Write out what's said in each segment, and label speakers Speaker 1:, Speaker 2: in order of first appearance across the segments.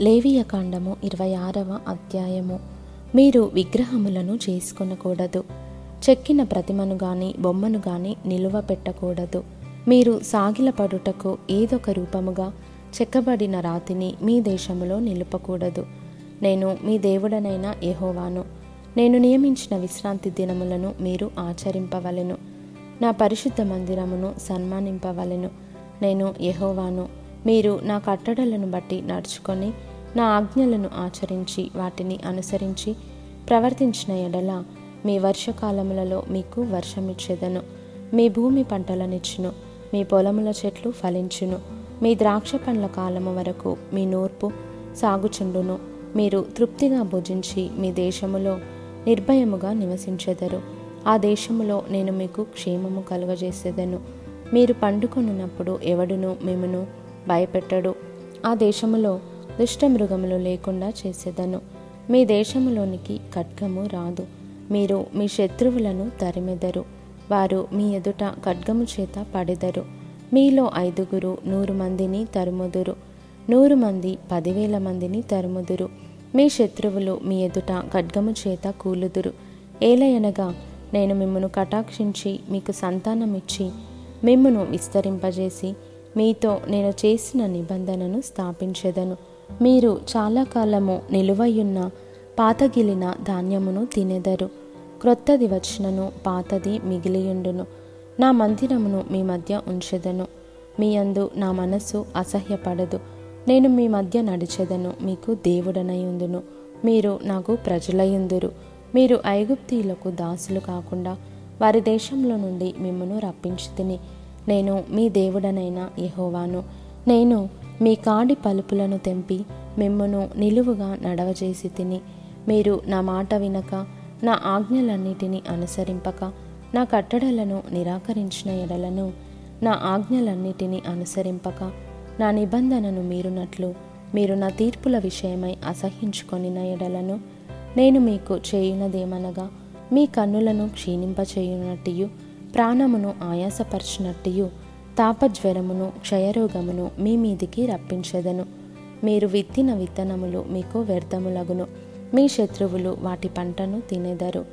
Speaker 1: లేవియకాండము ఇరవై ఆరవ అధ్యాయము. మీరు విగ్రహములను చేసుకొనకూడదు. చెక్కిన ప్రతిమను గాని బొమ్మను గాని నిలువ పెట్టకూడదు. మీరు సాగిలపడుటకు ఏదొక రూపముగా చెక్కబడిన రాతిని మీ దేశములో నిలుపకూడదు. నేను మీ దేవుడనైన యహోవాను. నేను నియమించిన విశ్రాంతి దినములను మీరు ఆచరింపవలెను. నా పరిశుద్ధ మందిరమును సన్మానింపవలెను. నేను యహోవాను. మీరు నా కట్టడలను బట్టి నడుచుకొని నా ఆజ్ఞలను ఆచరించి వాటిని అనుసరించి ప్రవర్తించిన ఎడల మీ వర్షకాలములలో మీకు వర్షమిచ్చేదను. మీ భూమి పంటలనిచ్చును. మీ పొలముల చెట్లు ఫలించును. మీ ద్రాక్ష పండ్ల కాలము వరకు మీ నూర్పు సాగుచుండును. మీరు తృప్తిగా భుజించి మీ దేశములో నిర్భయముగా నివసించెదరు. ఆ దేశములో నేను మీకు క్షేమము కలుగజేసేదను. మీరు పండుకొనున్నప్పుడు ఎవడును మిమ్మను భయపెట్టడు. ఆ దేశములో దుష్టమృగములు లేకుండా చేసేదను. మీ దేశములోనికి ఖడ్గము రాదు. మీరు మీ శత్రువులను తరిమెదరు. వారు మీ ఎదుట ఖడ్గము చేత పడెదరు. మీలో ఐదుగురు నూరు మందిని తరుముదురు. నూరు మంది పదివేల మందిని తరుముదురు. మీ శత్రువులు మీ ఎదుట ఖడ్గము చేత కూలుదురు. ఏలయనగా నేను మిమ్మను కటాక్షించి మీకు సంతానమిచ్చి మిమ్మను విస్తరింపజేసి మీతో నేను చేసిన నిబంధనను స్థాపించెదను. మీరు చాలా కాలము నిలువయున్న పాతగిలిన ధాన్యమును తినెదరు. క్రొత్తది వచ్చినను పాతది మిగిలియుండును. నా మందిరమును మీ మధ్య ఉంచెదను. మీ అందు నా మనస్సు అసహ్యపడదు. నేను మీ మధ్య నడిచెదను. మీకు దేవుడనయుందును. మీరు నాకు ప్రజలయుందురు. మీరు ఐగుప్తీలకు దాసులు కాకుండా వారి దేశంలో నుండి మిమ్మను రప్పించి తిని నేను మీ దేవుడనైన యహోవాను. నేను మీ కాడి పలుపులను తెంపి మిమ్మును నిలువుగా నడవజేసి తిని మీరు నా మాట వినక నా ఆజ్ఞలన్నిటినీ అనుసరింపక నా కట్టడలను నిరాకరించిన ఎడలను నా ఆజ్ఞలన్నిటినీ అనుసరింపక నా నిబంధనను మీరునట్లు మీరు నా తీర్పుల విషయమై అసహించుకొనిన ఎడలను నేను మీకు చేయునదేమనగా మీ కన్నులను క్షీణింపచేయునట్టియు ప్రాణమును ఆయాసపరిచినట్టు తాపజ్వరమును క్షయరోగమును మీ మీదికి రప్పించెదను. మీరు విత్తిన విత్తనములు మీకు వ్యర్థములగును. మీ శత్రువులు వాటి పంటను తినేదరు.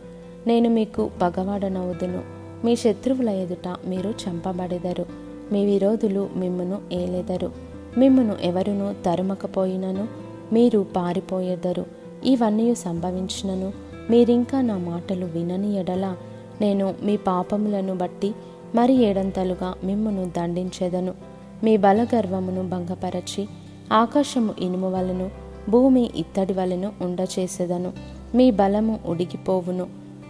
Speaker 1: నేను మీకు పగవాడనవుదును. మీ శత్రువుల ఎదుట మీరు చంపబడెదరు. మీ విరోధులు మిమ్మును ఏలెదరు. మిమ్మును ఎవరును తరుమకపోయినను మీరు పారిపోయేదరు. ఇవన్నీ సంభవించినను. మీరింకా నా మాటలు వినని ఎడల నేను మీ పాపములను బట్టి మరి ఏడంతలుగా మిమ్మును దండించెదను. మీ బలగర్వమును భంగపరచి ఆకాశము ఇనుము వలను భూమి ఇత్తడి వలను ఉండచేసేదను. మీ బలము ఉడికిపోవును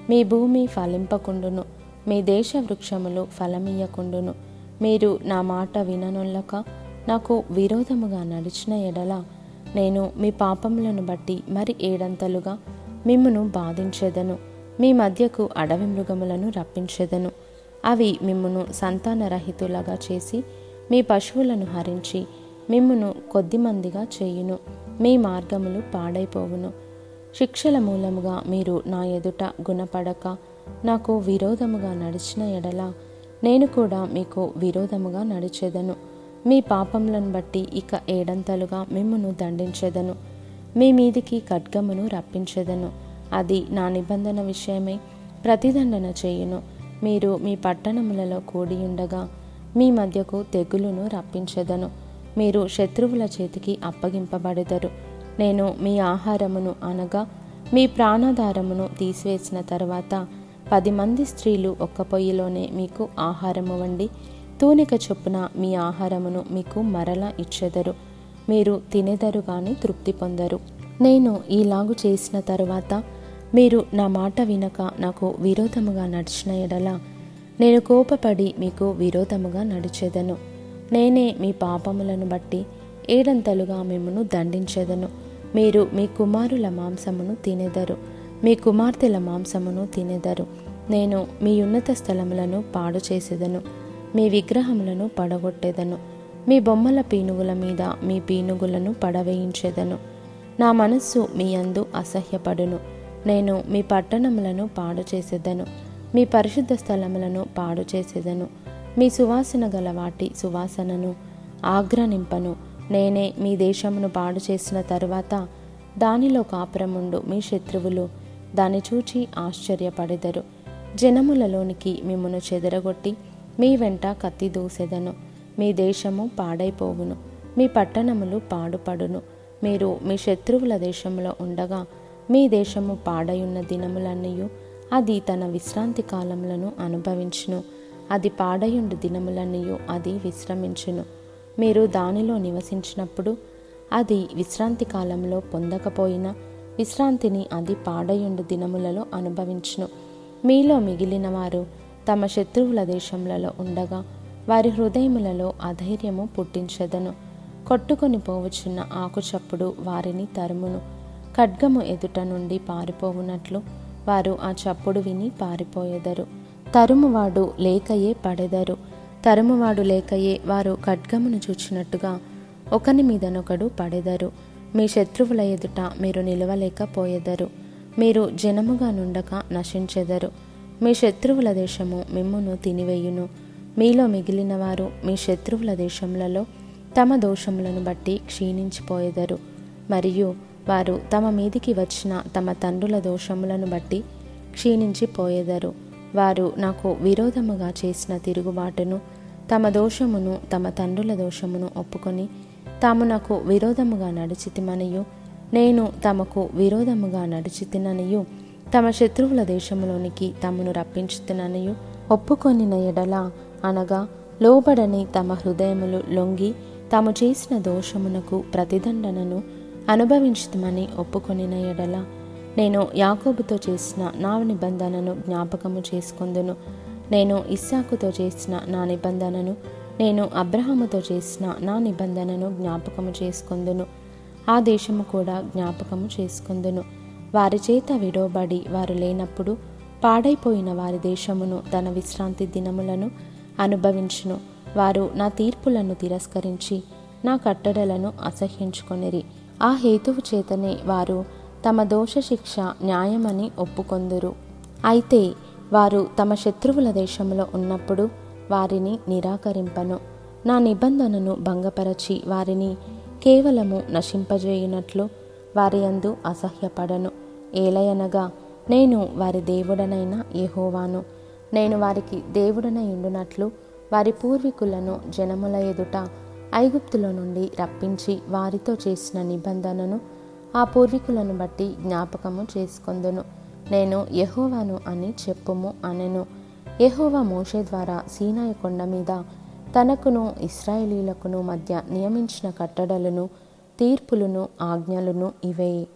Speaker 1: మీ భూమి ఫలింపకుండును. మీ దేశ వృక్షములు ఫలమియ్యకుండును. మీరు నా మాట విననొల్లక నాకు విరోధముగా నడిచిన ఎడల నేను మీ పాపములను బట్టి మరి ఏడంతలుగా మిమ్మును బాధించెదను. మీ మధ్యకు అడవి మృగములను రప్పించెదను. అవి మిమ్మును సంతానరహితులగా చేసి మీ పశువులను హరించి మిమ్మును కొద్దిమందిగా చేయును. మీ మార్గములు పాడైపోవును. శిక్షల మూలముగా మీరు నా ఎదుట గుణపడక నాకు విరోధముగా నడిచిన ఎడల నేను కూడా మీకు విరోధముగా నడిచేదను. మీ పాపములను బట్టి ఇక ఏడంతలుగా మిమ్మును దండించెదను. మీ మీదికి ఖడ్గమును రప్పించెదను. అది నా నిబంధన విషయమై ప్రతిదండన చేయును. మీరు మీ పట్టణములలో కూడి ఉండగా మీ మధ్యకు తెగులును రప్పించదను. మీరు శత్రువుల చేతికి అప్పగింపబడెదరు. నేను మీ ఆహారమును అనగా మీ ప్రాణాధారమును తీసివేసిన తర్వాత పది మంది స్త్రీలు ఒక్క పొయ్యిలోనే మీకు ఆహారము వండి తూనిక చొప్పున మీ ఆహారమును మీకు మరలా ఇచ్చెదరు. మీరు తినేదరు కానీ తృప్తి పొందరు. నేను ఈలాగు చేసిన తరువాత మీరు నా మాట వినక నాకు విరోధముగా నడిచిన ఎడల నేను కోపపడి మీకు విరోధముగా నడిచేదను. నేనే మీ పాపములను బట్టి ఏడంతలుగా మిమ్మను దండించెదను. మీరు మీ కుమారుల మాంసమును తినెదరు. మీ కుమార్తెల మాంసమును తినెదరు. నేను మీ ఉన్నత స్థలములను పాడు చేసేదను. మీ విగ్రహములను పడగొట్టేదను. మీ బొమ్మల పీనుగుల మీద మీ పీనుగులను పడవేయించేదను. నా మనస్సు మీ అందు అసహ్యపడును. నేను మీ పట్టణములను పాడు చేసేదను. మీ పరిశుద్ధ స్థలములను పాడు చేసేదను. మీ సువాసన గల వాటి సువాసనను ఆగ్రనింపను నేనే మీ దేశమును పాడు చేసిన తరువాత దానిలో కాపురముండు మీ శత్రువులు దాన్ని చూచి ఆశ్చర్యపడెదరు. జనములలోనికి మిమ్మను చెదరగొట్టి మీ వెంట కత్తి దూసెదను. మీ దేశము పాడైపోవును. మీ పట్టణములు పాడుపడును. మీరు మీ శత్రువుల దేశంలో ఉండగా మీ దేశము పాడయున్న దినములన్నయు అది తన విశ్రాంతి కాలములను అనుభవించును. అది పాడయుండు దినములన్నయు అది విశ్రమించును. మీరు దానిలో నివసించినప్పుడు అది విశ్రాంతి కాలంలో పొందకపోయినా విశ్రాంతిని అది పాడయుండు దినములలో అనుభవించును. మీలో మిగిలిన వారు తమ శత్రువుల దేశములలో ఉండగా వారి హృదయములలో అధైర్యము పుట్టించదను. కొట్టుకొని పోవచ్చున్న ఆకుచప్పుడు వారిని తరుమును. ఖడ్గము ఎదుట నుండి పారిపోవునట్లు వారు ఆ చప్పుడు విని పారిపోయెదరు. తరుమువాడు లేకయే పడెదరు. తరుమువాడు లేకయే వారు ఖడ్గమును చూచినట్టుగా ఒకని మీదనొకడు పడెదరు. మీ శత్రువుల ఎదుట మీరు నిలవలేకపోయెదరు. మీరు జనముగా నుండక నశించెదరు. మీ శత్రువుల దేశము మిమ్మును తినివేయును. మీలో మిగిలిన వారు మీ శత్రువుల దేశములలో తమ దోషములను బట్టి క్షీణించిపోయెదరు. మరియు వారు తమ మీదికి వచ్చిన తమ తండ్రుల దోషములను బట్టి క్షీణించిపోయేదరు. వారు నాకు విరోధముగా చేసిన తిరుగుబాటును తమ దోషమును తమ తండ్రుల దోషమును ఒప్పుకొని తాము నాకు విరోధముగా నడిచితిమనియు నేను తమకు విరోధముగా నడిచితిననియు తమ శత్రువుల దేశములోనికి తమను రప్పించుతుననియు ఒప్పుకొనిన ఎడల అనగా లోబడని తమ హృదయములు లొంగి తాము చేసిన దోషమునకు ప్రతిదండనను అనుభవించుతమని ఒప్పుకొనిన ఎడల నేను యాకోబుతో చేసిన నా నిబంధనను జ్ఞాపకము చేసుకుందును. నేను ఇస్సాకుతో చేసిన నా నిబంధనను నేను అబ్రహాముతో చేసిన నా నిబంధనను జ్ఞాపకము చేసుకుందును. ఆ దేశము కూడా జ్ఞాపకము చేసుకుందును. వారి చేత విడవబడి వారు లేనప్పుడు పాడైపోయిన వారి దేశమును తన విశ్రాంతి దినములను అనుభవించును. వారు నా తీర్పులను తిరస్కరించి నా కట్టడలను అసహ్యించుకొనిరి. ఆ హేతువు చేతనే వారు తమ దోష శిక్ష న్యాయమని ఒప్పుకొందురు. అయితే వారు తమ శత్రువుల దేశంలో ఉన్నప్పుడు వారిని నిరాకరింపను. నా నిబంధనను భంగపరచి వారిని కేవలము నశింపజేయునట్లు వారి అందు అసహ్యపడను. ఏలయనగా నేను వారి దేవుడనైన ఎహోవాను నేను వారికి దేవుడనై ఉండునట్లు వారి పూర్వీకులను జనముల ఎదుట ఐగుప్తులో నుండి రప్పించి వారితో చేసిన నిబంధనను ఆ పూర్వీకులను బట్టి జ్ఞాపకము చేసుకొందును. నేను యహోవాను అని చెప్పుము అనెను. యహోవా మోషే ద్వారా సీనాయి కొండ మీద తనకును ఇస్రాయేలీలకును మధ్య నియమించిన కట్టడలను తీర్పులను ఆజ్ఞలను ఇవే.